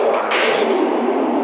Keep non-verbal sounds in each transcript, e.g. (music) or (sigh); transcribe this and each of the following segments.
Thank.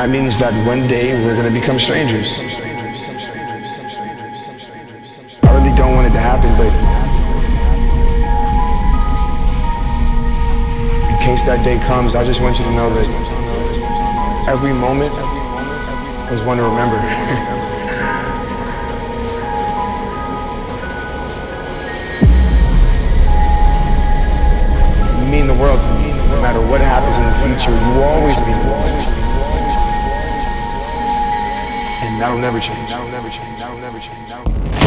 That means that one day we're going to become strangers. I really don't want it to happen, but in case that day comes, I just want you to know that every moment is one to remember. (laughs) that'll never change. That'll never change. That'll never change. That'll never change.